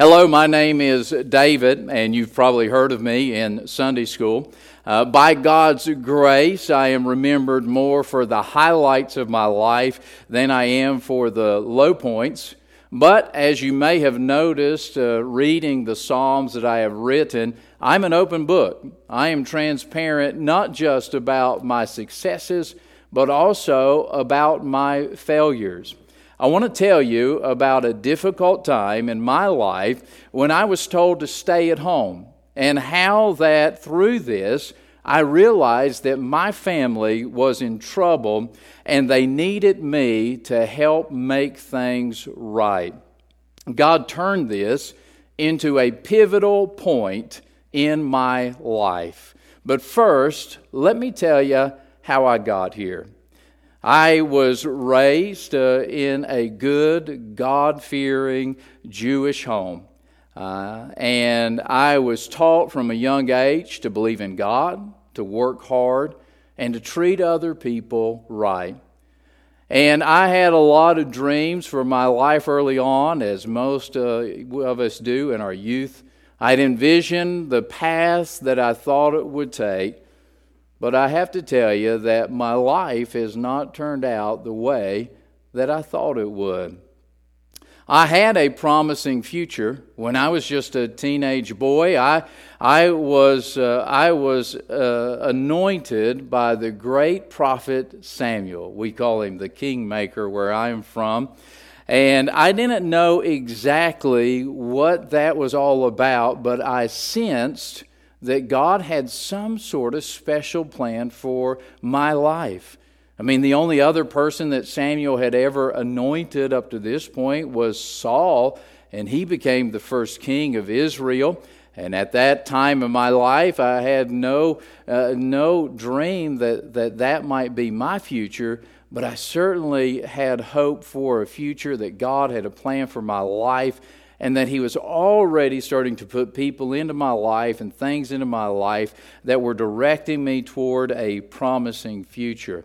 Hello, my name is David, and you've probably heard of me in Sunday school. Uh, by God's grace, I am remembered more for the highlights of my life than I am for the low points. But as you may have noticed, uh, reading the Psalms that I have written, I'm an open book. I am transparent not just about my successes, but also about my failures. I want to tell you about a difficult time in my life when I was told to stay at home, and how that through this, I realized that my family was in trouble and they needed me to help make things right. God turned this into a pivotal point in my life. But first, let me tell you how I got here. I was raised uh, in a good, God fearing Jewish home. Uh, and I was taught from a young age to believe in God, to work hard, and to treat other people right. And I had a lot of dreams for my life early on, as most uh, of us do in our youth. I'd envisioned the path that I thought it would take. But I have to tell you that my life has not turned out the way that I thought it would. I had a promising future when I was just a teenage boy. I, I was, uh, I was uh, anointed by the great prophet Samuel. We call him the kingmaker where I'm from. And I didn't know exactly what that was all about, but I sensed that God had some sort of special plan for my life. I mean, the only other person that Samuel had ever anointed up to this point was Saul, and he became the first king of Israel. And at that time in my life, I had no, uh, no dream that, that that might be my future, but I certainly had hope for a future that God had a plan for my life and that He was already starting to put people into my life and things into my life that were directing me toward a promising future.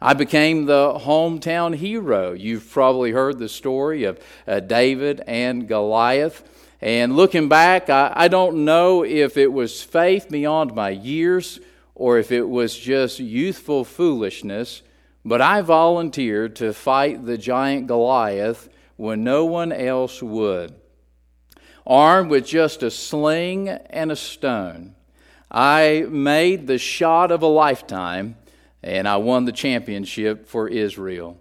I became the hometown hero. You've probably heard the story of uh, David and Goliath. And looking back, I, I don't know if it was faith beyond my years or if it was just youthful foolishness, but I volunteered to fight the giant Goliath when no one else would armed with just a sling and a stone. I made the shot of a lifetime and I won the championship for Israel.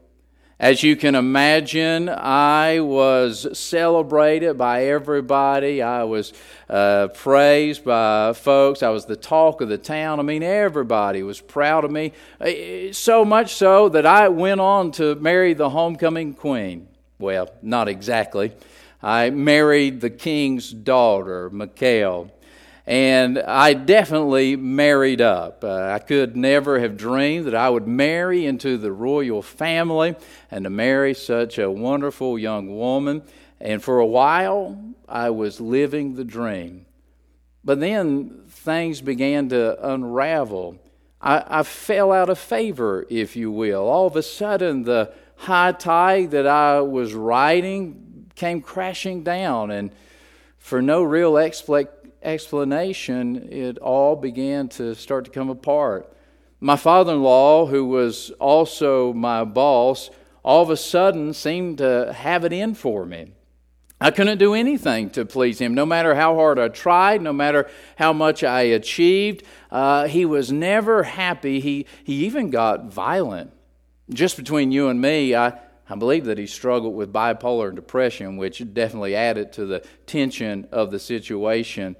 As you can imagine, I was celebrated by everybody. I was uh, praised by folks. I was the talk of the town. I mean, everybody was proud of me. Uh, so much so that I went on to marry the homecoming queen. Well, not exactly. I married the king's daughter, Michal. And I definitely married up. Uh, I could never have dreamed that I would marry into the royal family and to marry such a wonderful young woman. And for a while, I was living the dream. But then things began to unravel. I, I fell out of favor, if you will. All of a sudden, the high tide that I was riding came crashing down, and for no real expl- explanation, it all began to start to come apart. My father in law, who was also my boss, all of a sudden seemed to have it in for me. I couldn't do anything to please him, no matter how hard I tried, no matter how much I achieved. Uh, he was never happy. He, he even got violent. Just between you and me, I, I believe that he struggled with bipolar and depression, which definitely added to the tension of the situation.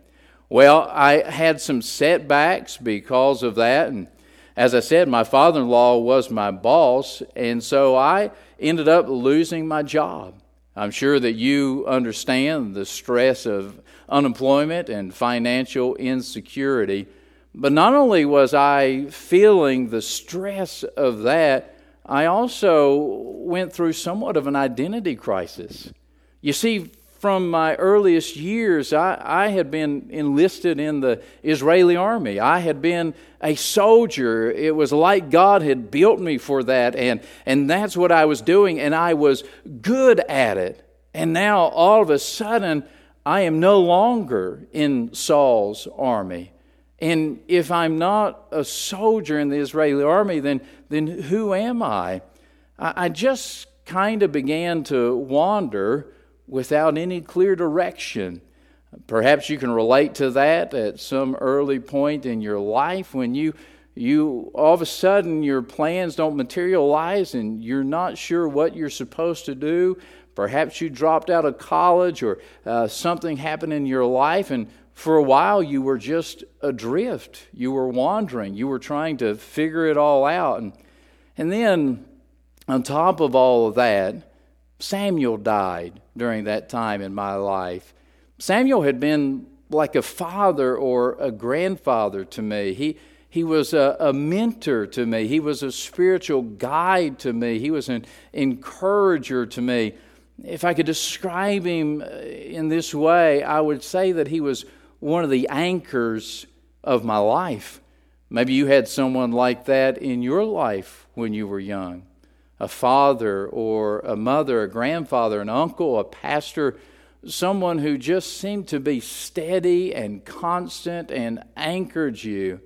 Well, I had some setbacks because of that. And as I said, my father in law was my boss, and so I ended up losing my job. I'm sure that you understand the stress of unemployment and financial insecurity. But not only was I feeling the stress of that, I also went through somewhat of an identity crisis. You see, from my earliest years, I, I had been enlisted in the Israeli army. I had been a soldier. It was like God had built me for that, and, and that's what I was doing, and I was good at it. And now, all of a sudden, I am no longer in Saul's army. And if I'm not a soldier in the Israeli army, then, then who am I? I, I just kind of began to wander without any clear direction. Perhaps you can relate to that at some early point in your life when you you all of a sudden your plans don't materialize and you're not sure what you're supposed to do. Perhaps you dropped out of college or uh, something happened in your life, and for a while you were just adrift. You were wandering. You were trying to figure it all out. And, and then, on top of all of that, Samuel died during that time in my life. Samuel had been like a father or a grandfather to me. He, he was a, a, mentor to me. He was a spiritual guide to me. He was an encourager to me. If I could describe him uh, in this way, I would say that he was one of the anchors of my life. Maybe you had someone like that in your life when you were young a father or a mother, a grandfather, an uncle, a pastor, someone who just seemed to be steady and constant and anchored you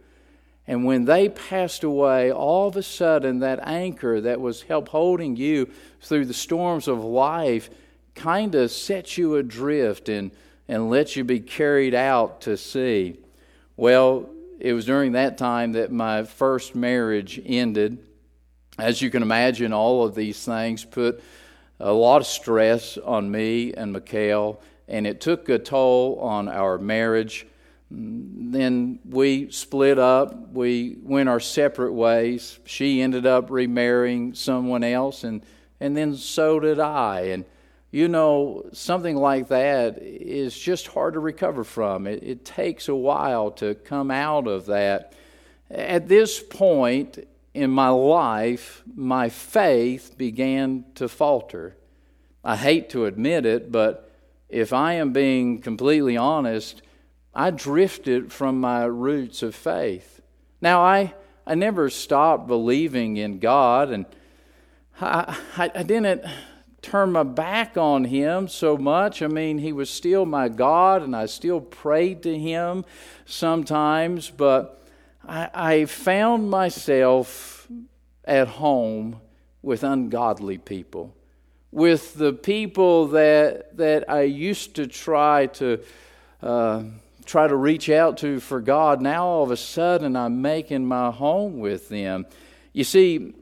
and when they passed away, all of a sudden that anchor that was help holding you through the storms of life kind of set you adrift and, and let you be carried out to sea. Well, it was during that time that my first marriage ended. As you can imagine, all of these things put a lot of stress on me and Michal, and it took a toll on our marriage. Then we split up. We went our separate ways. She ended up remarrying someone else, and, and then so did I. And you know, something like that is just hard to recover from. It, it takes a while to come out of that. At this point in my life, my faith began to falter. I hate to admit it, but if I am being completely honest, I drifted from my roots of faith. Now, I, I never stopped believing in God, and I, I, I didn't turn my back on Him so much. I mean, He was still my God, and I still prayed to Him sometimes, but I, I found myself at home with ungodly people, with the people that, that I used to try to. Uh, try to reach out to for God, now all of a sudden I'm making my home with them. You see,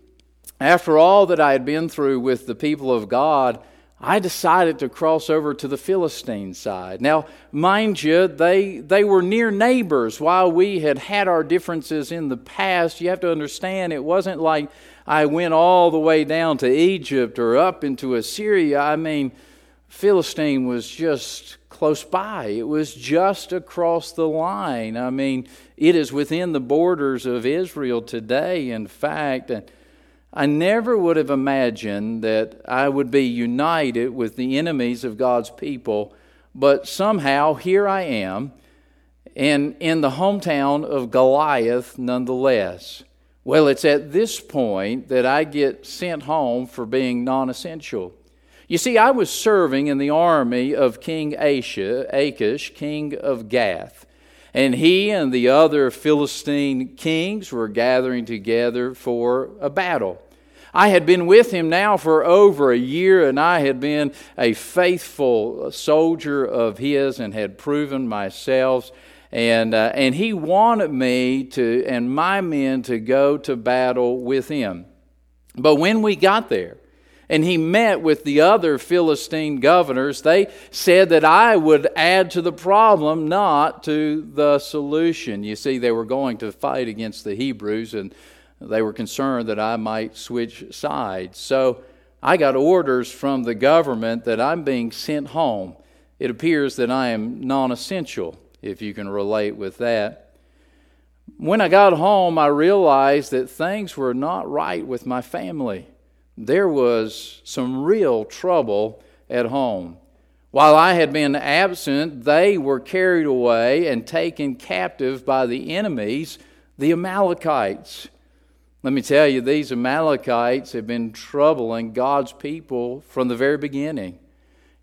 after all that I had been through with the people of God, I decided to cross over to the Philistine side. Now, mind you, they, they were near neighbors. While we had had our differences in the past, you have to understand it wasn't like I went all the way down to Egypt or up into Assyria. I mean, Philistine was just close by. It was just across the line. I mean, it is within the borders of Israel today, in fact. And I never would have imagined that I would be united with the enemies of God's people, but somehow here I am, and in the hometown of Goliath nonetheless. Well, it's at this point that I get sent home for being non essential. You see, I was serving in the army of King Asha, Achish, king of Gath. And he and the other Philistine kings were gathering together for a battle. I had been with him now for over a year, and I had been a faithful soldier of his and had proven myself. And, uh, and he wanted me to, and my men to go to battle with him. But when we got there, and he met with the other Philistine governors, they said that I would add to the problem, not to the solution. You see, they were going to fight against the Hebrews, and they were concerned that I might switch sides. So I got orders from the government that I'm being sent home. It appears that I am non essential, if you can relate with that. When I got home, I realized that things were not right with my family there was some real trouble at home. While I had been absent, they were carried away and taken captive by the enemies, the Amalekites. Let me tell you, these Amalekites have been troubling God's people from the very beginning.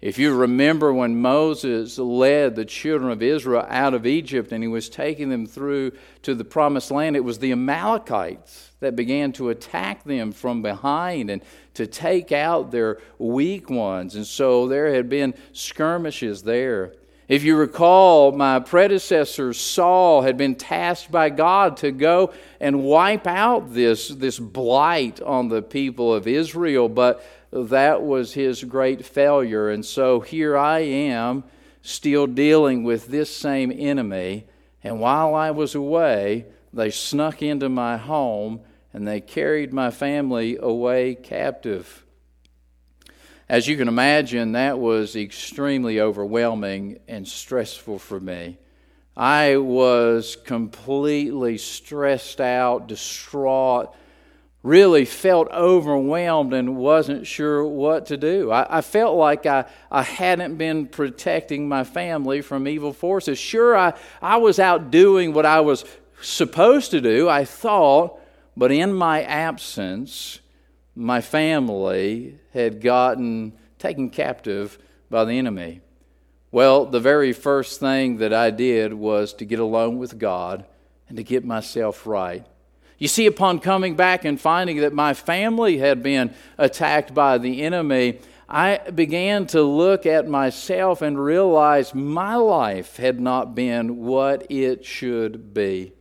If you remember when Moses led the children of Israel out of Egypt and he was taking them through to the promised land, it was the Amalekites that began to attack them from behind and to take out their weak ones. And so there had been skirmishes there. If you recall, my predecessor Saul had been tasked by God to go and wipe out this, this blight on the people of Israel, but that was his great failure. And so here I am, still dealing with this same enemy. And while I was away, they snuck into my home and they carried my family away captive. As you can imagine, that was extremely overwhelming and stressful for me. I was completely stressed out, distraught, really felt overwhelmed and wasn't sure what to do. I, I, felt like I, I hadn't been protecting my family from evil forces. Sure, I, I was out doing what I was supposed to do, I thought, but in my absence, my family had gotten taken captive by the enemy. Well, the very first thing that I did was to get alone with God and to get myself right. You see, upon coming back and finding that my family had been attacked by the enemy, I began to look at myself and realize my life had not been what it should be.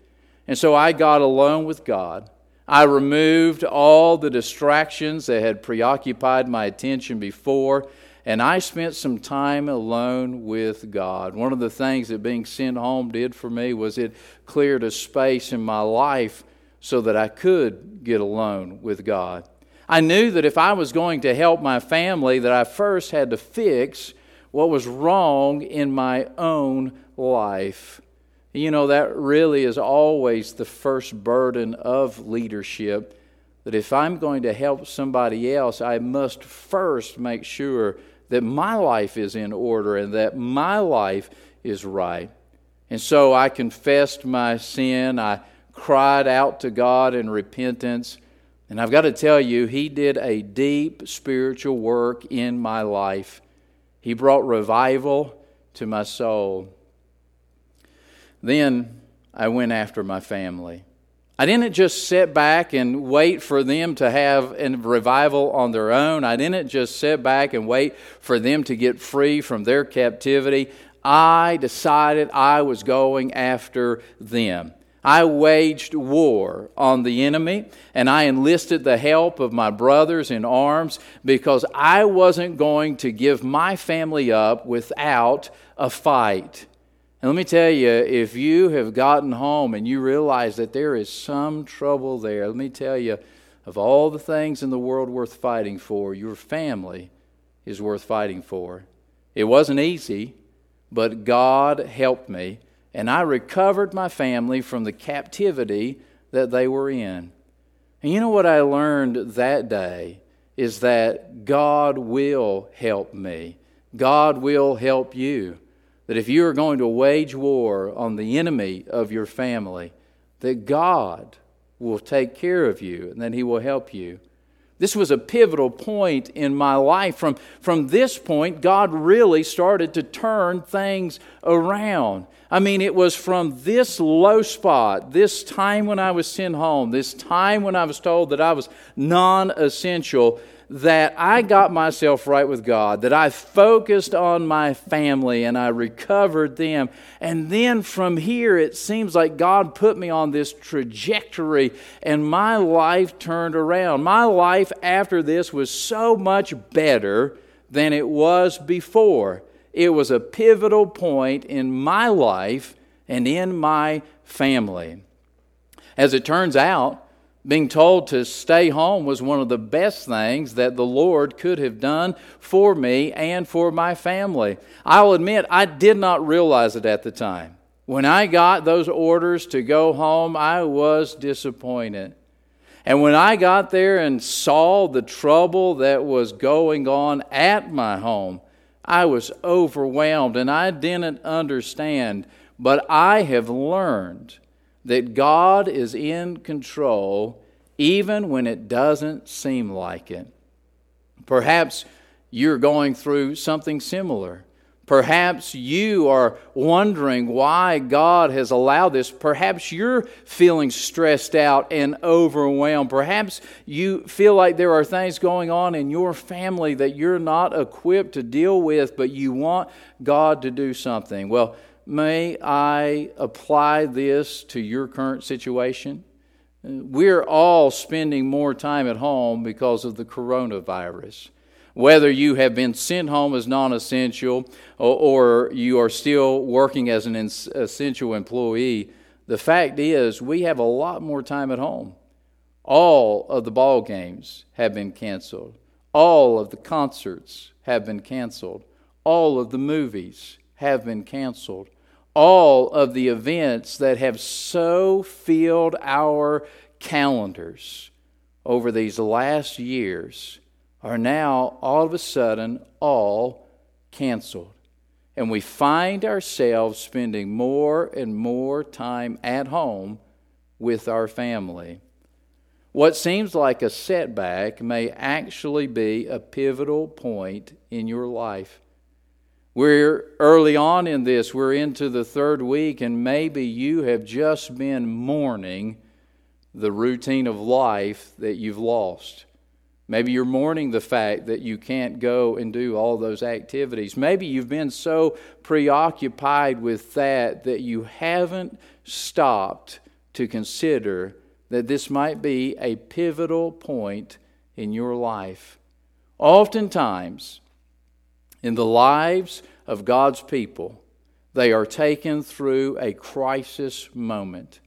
And so I got alone with God. I removed all the distractions that had preoccupied my attention before, and I spent some time alone with God. One of the things that being sent home did for me was it cleared a space in my life so that I could get alone with God. I knew that if I was going to help my family that I first had to fix what was wrong in my own life. You know, that really is always the first burden of leadership. That if I'm going to help somebody else, I must first make sure that my life is in order and that my life is right. And so I confessed my sin. I cried out to God in repentance. And I've got to tell you, He did a deep spiritual work in my life. He brought revival to my soul. Then I went after my family. I didn't just sit back and wait for them to have a revival on their own. I didn't just sit back and wait for them to get free from their captivity. I decided I was going after them. I waged war on the enemy and I enlisted the help of my brothers in arms because I wasn't going to give my family up without a fight. And let me tell you, if you have gotten home and you realize that there is some trouble there, let me tell you, of all the things in the world worth fighting for, your family is worth fighting for. It wasn't easy, but God helped me, and I recovered my family from the captivity that they were in. And you know what I learned that day is that God will help me. God will help you that if you are going to wage war on the enemy of your family, that God will take care of you and that He will help you. This was a pivotal point in my life. From, from this point, God really started to turn things around. I mean, it was from this low spot, this time when I was sent home, this time when I was told that I was non essential, that I got myself right with God, that I focused on my family and I recovered them. And then from here, it seems like God put me on this trajectory and my life turned around. My life after this was so much better than it was before. It was a pivotal point in my life and in my family. As it turns out, being told to stay home was one of the best things that the Lord could have done for me and for my family. I'll admit, I did not realize it at the time. When I got those orders to go home, I was disappointed. And when I got there and saw the trouble that was going on at my home, I was overwhelmed and I didn't understand. But I have learned that God is in control even when it doesn't seem like it. Perhaps you're going through something similar. Perhaps you are wondering why God has allowed this. Perhaps you're feeling stressed out and overwhelmed. Perhaps you feel like there are things going on in your family that you're not equipped to deal with, but you want God to do something. Well, may I apply this to your current situation? We're all spending more time at home because of the coronavirus. Whether you have been sent home as non essential or, or, you are still working as an essential employee, the fact is we have a lot more time at home. All of the ball games have been canceled. All of the concerts have been canceled. All of the movies have been canceled. All of the events that have so filled our calendars over these last years are now all of a sudden all canceled. And we find ourselves spending more and more time at home with our family. What seems like a setback may actually be a pivotal point in your life. We're early on in this, we're into the third week, and maybe you have just been mourning the routine of life that you've lost. Maybe you're mourning the fact that you can't go and do all those activities. Maybe you've been so preoccupied with that that you haven't stopped to consider that this might be a pivotal point in your life. Oftentimes, in the lives of God's people, they are taken through a crisis moment.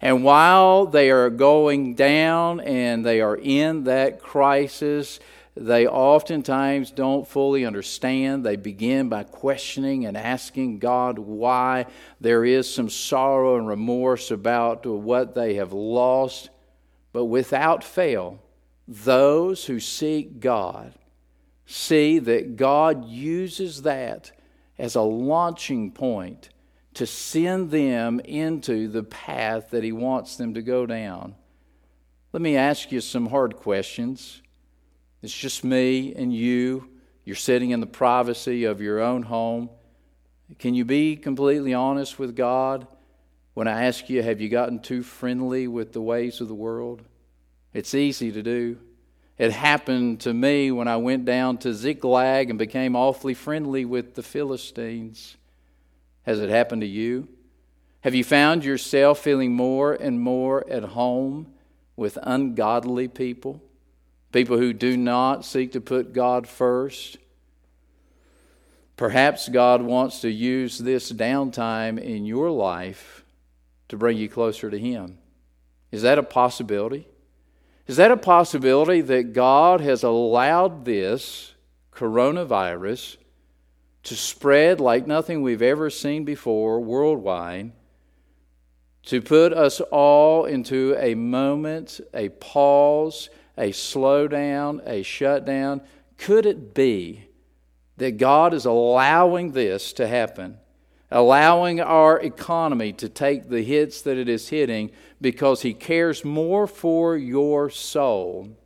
And while they are going down and they are in that crisis, they oftentimes don't fully understand. They begin by questioning and asking God why. There is some sorrow and remorse about what they have lost. But without fail, those who seek God see that God uses that as a launching point to send them into the path that He wants them to go down. Let me ask you some hard questions. It's just me and you. You're sitting in the privacy of your own home. Can you be completely honest with God when I ask you, have you gotten too friendly with the ways of the world? It's easy to do. It happened to me when I went down to Ziklag and became awfully friendly with the Philistines. Has it happened to you? Have you found yourself feeling more and more at home with ungodly people? People who do not seek to put God first? Perhaps God wants to use this downtime in your life to bring you closer to Him. Is that a possibility? Is that a possibility that God has allowed this coronavirus to spread like nothing we've ever seen before worldwide, to put us all into a moment, a pause, a slowdown, a shutdown. Could it be that God is allowing this to happen, allowing our economy to take the hits that it is hitting because He cares more for your soul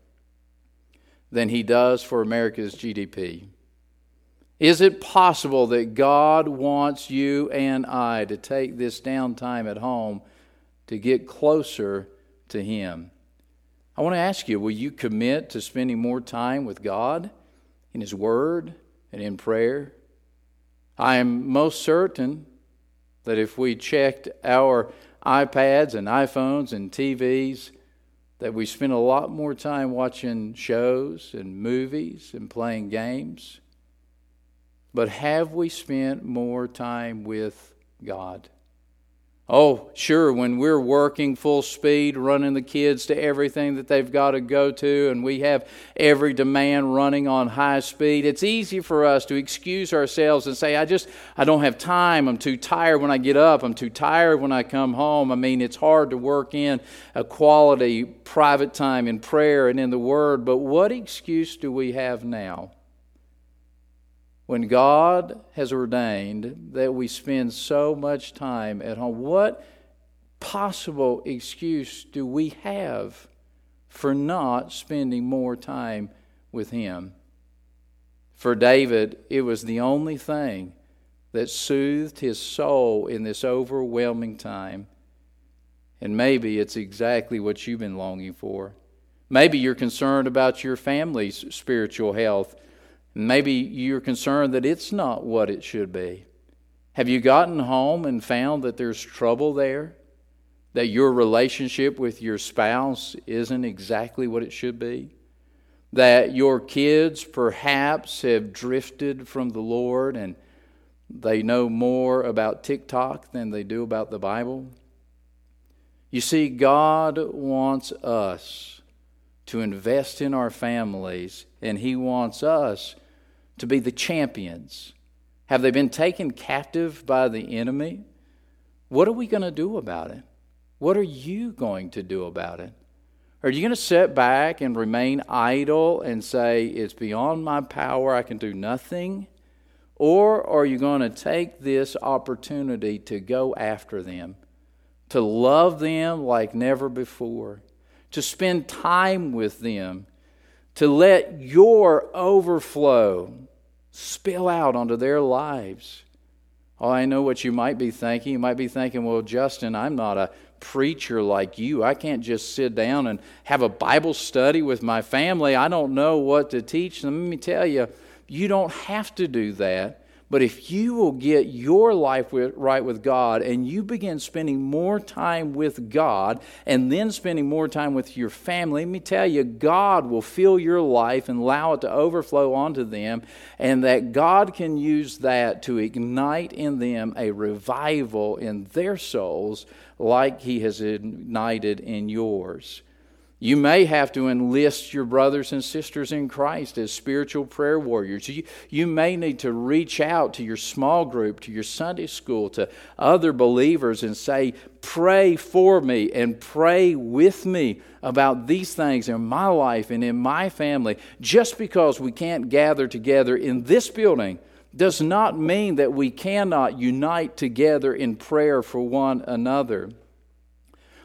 than He does for America's GDP? Is it possible that God wants you and I to take this downtime at home to get closer to Him? I want to ask you will you commit to spending more time with God in His Word and in prayer? I am most certain that if we checked our iPads and iPhones and TVs, that we spend a lot more time watching shows and movies and playing games but have we spent more time with God? Oh, sure, when we're working full speed, running the kids to everything that they've got to go to, and we have every demand running on high speed, it's easy for us to excuse ourselves and say, I just, I don't have time. I'm too tired when I get up. I'm too tired when I come home. I mean, it's hard to work in a quality private time in prayer and in the Word, but what excuse do we have now? When God has ordained that we spend so much time at home, what possible excuse do we have for not spending more time with Him? For David, it was the only thing that soothed his soul in this overwhelming time. And maybe it's exactly what you've been longing for. Maybe you're concerned about your family's spiritual health. Maybe you're concerned that it's not what it should be. Have you gotten home and found that there's trouble there? That your relationship with your spouse isn't exactly what it should be? That your kids perhaps have drifted from the Lord and they know more about TikTok than they do about the Bible? You see, God wants us to invest in our families, and He wants us to be the champions. Have they been taken captive by the enemy? What are we going to do about it? What are you going to do about it? Are you going to sit back and remain idle and say, It's beyond my power, I can do nothing? Or are you going to take this opportunity to go after them, to love them like never before, to spend time with them, to let your overflow spill out onto their lives? Oh, I know what you might be thinking. You might be thinking, well, Justin, I'm not a preacher like you. I can't just sit down and have a Bible study with my family. I don't know what to teach them. Let me tell you, you don't have to do that. But if you will get your life with, right with God and you begin spending more time with God and then spending more time with your family, let me tell you, God will fill your life and allow it to overflow onto them, and that God can use that to ignite in them a revival in their souls like He has ignited in yours. You may have to enlist your brothers and sisters in Christ as spiritual prayer warriors. You, you may need to reach out to your small group, to your Sunday school, to other believers and say, Pray for me and pray with me about these things in my life and in my family. Just because we can't gather together in this building does not mean that we cannot unite together in prayer for one another.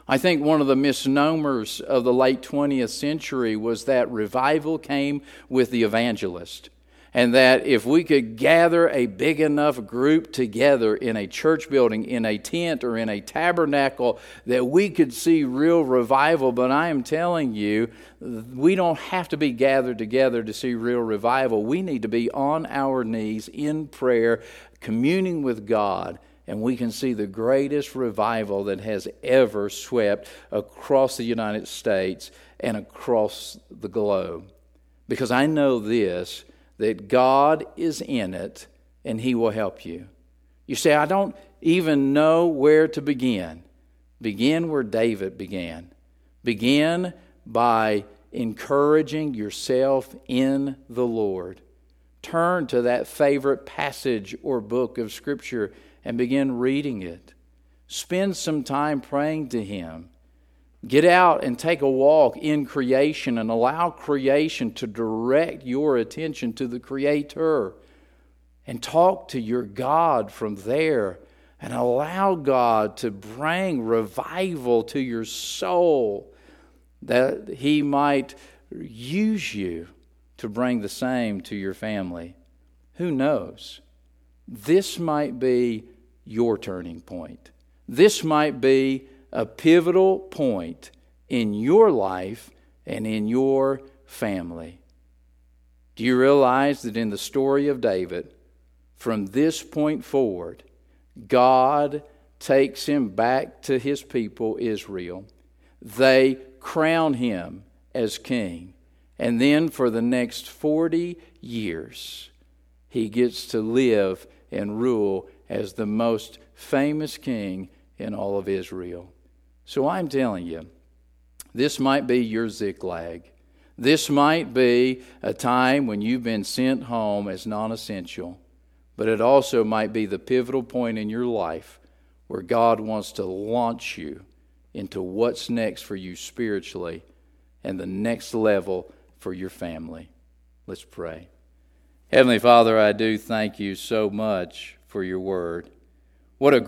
I think one of the misnomers of the late 20th century was that revival came with the evangelist. And that if we could gather a big enough group together in a church building, in a tent, or in a tabernacle, that we could see real revival. But I am telling you, we don't have to be gathered together to see real revival. We need to be on our knees in prayer, communing with God and we can see the greatest revival that has ever swept across the United States and across the globe. Because I know this that God is in it and He will help you. You say, I don't even know where to begin. Begin where David began. Begin by encouraging yourself in the Lord. Turn to that favorite passage or book of Scripture and begin reading it. Spend some time praying to Him. Get out and take a walk in creation and allow creation to direct your attention to the Creator. And talk to your God from there and allow God to bring revival to your soul that He might use you to bring the same to your family. Who knows? This might be your turning point. This might be a pivotal point in your life and in your family. Do you realize that in the story of David, from this point forward, God takes him back to his people, Israel. They crown him as king. And then for the next 40 years, he gets to live and rule as the most famous king in all of Israel. So I'm telling you, this might be your Ziklag. This might be a time when you've been sent home as non essential, but it also might be the pivotal point in your life where God wants to launch you into what's next for you spiritually and the next level for your family. Let's pray. Heavenly Father, I do thank you so much for your word. What a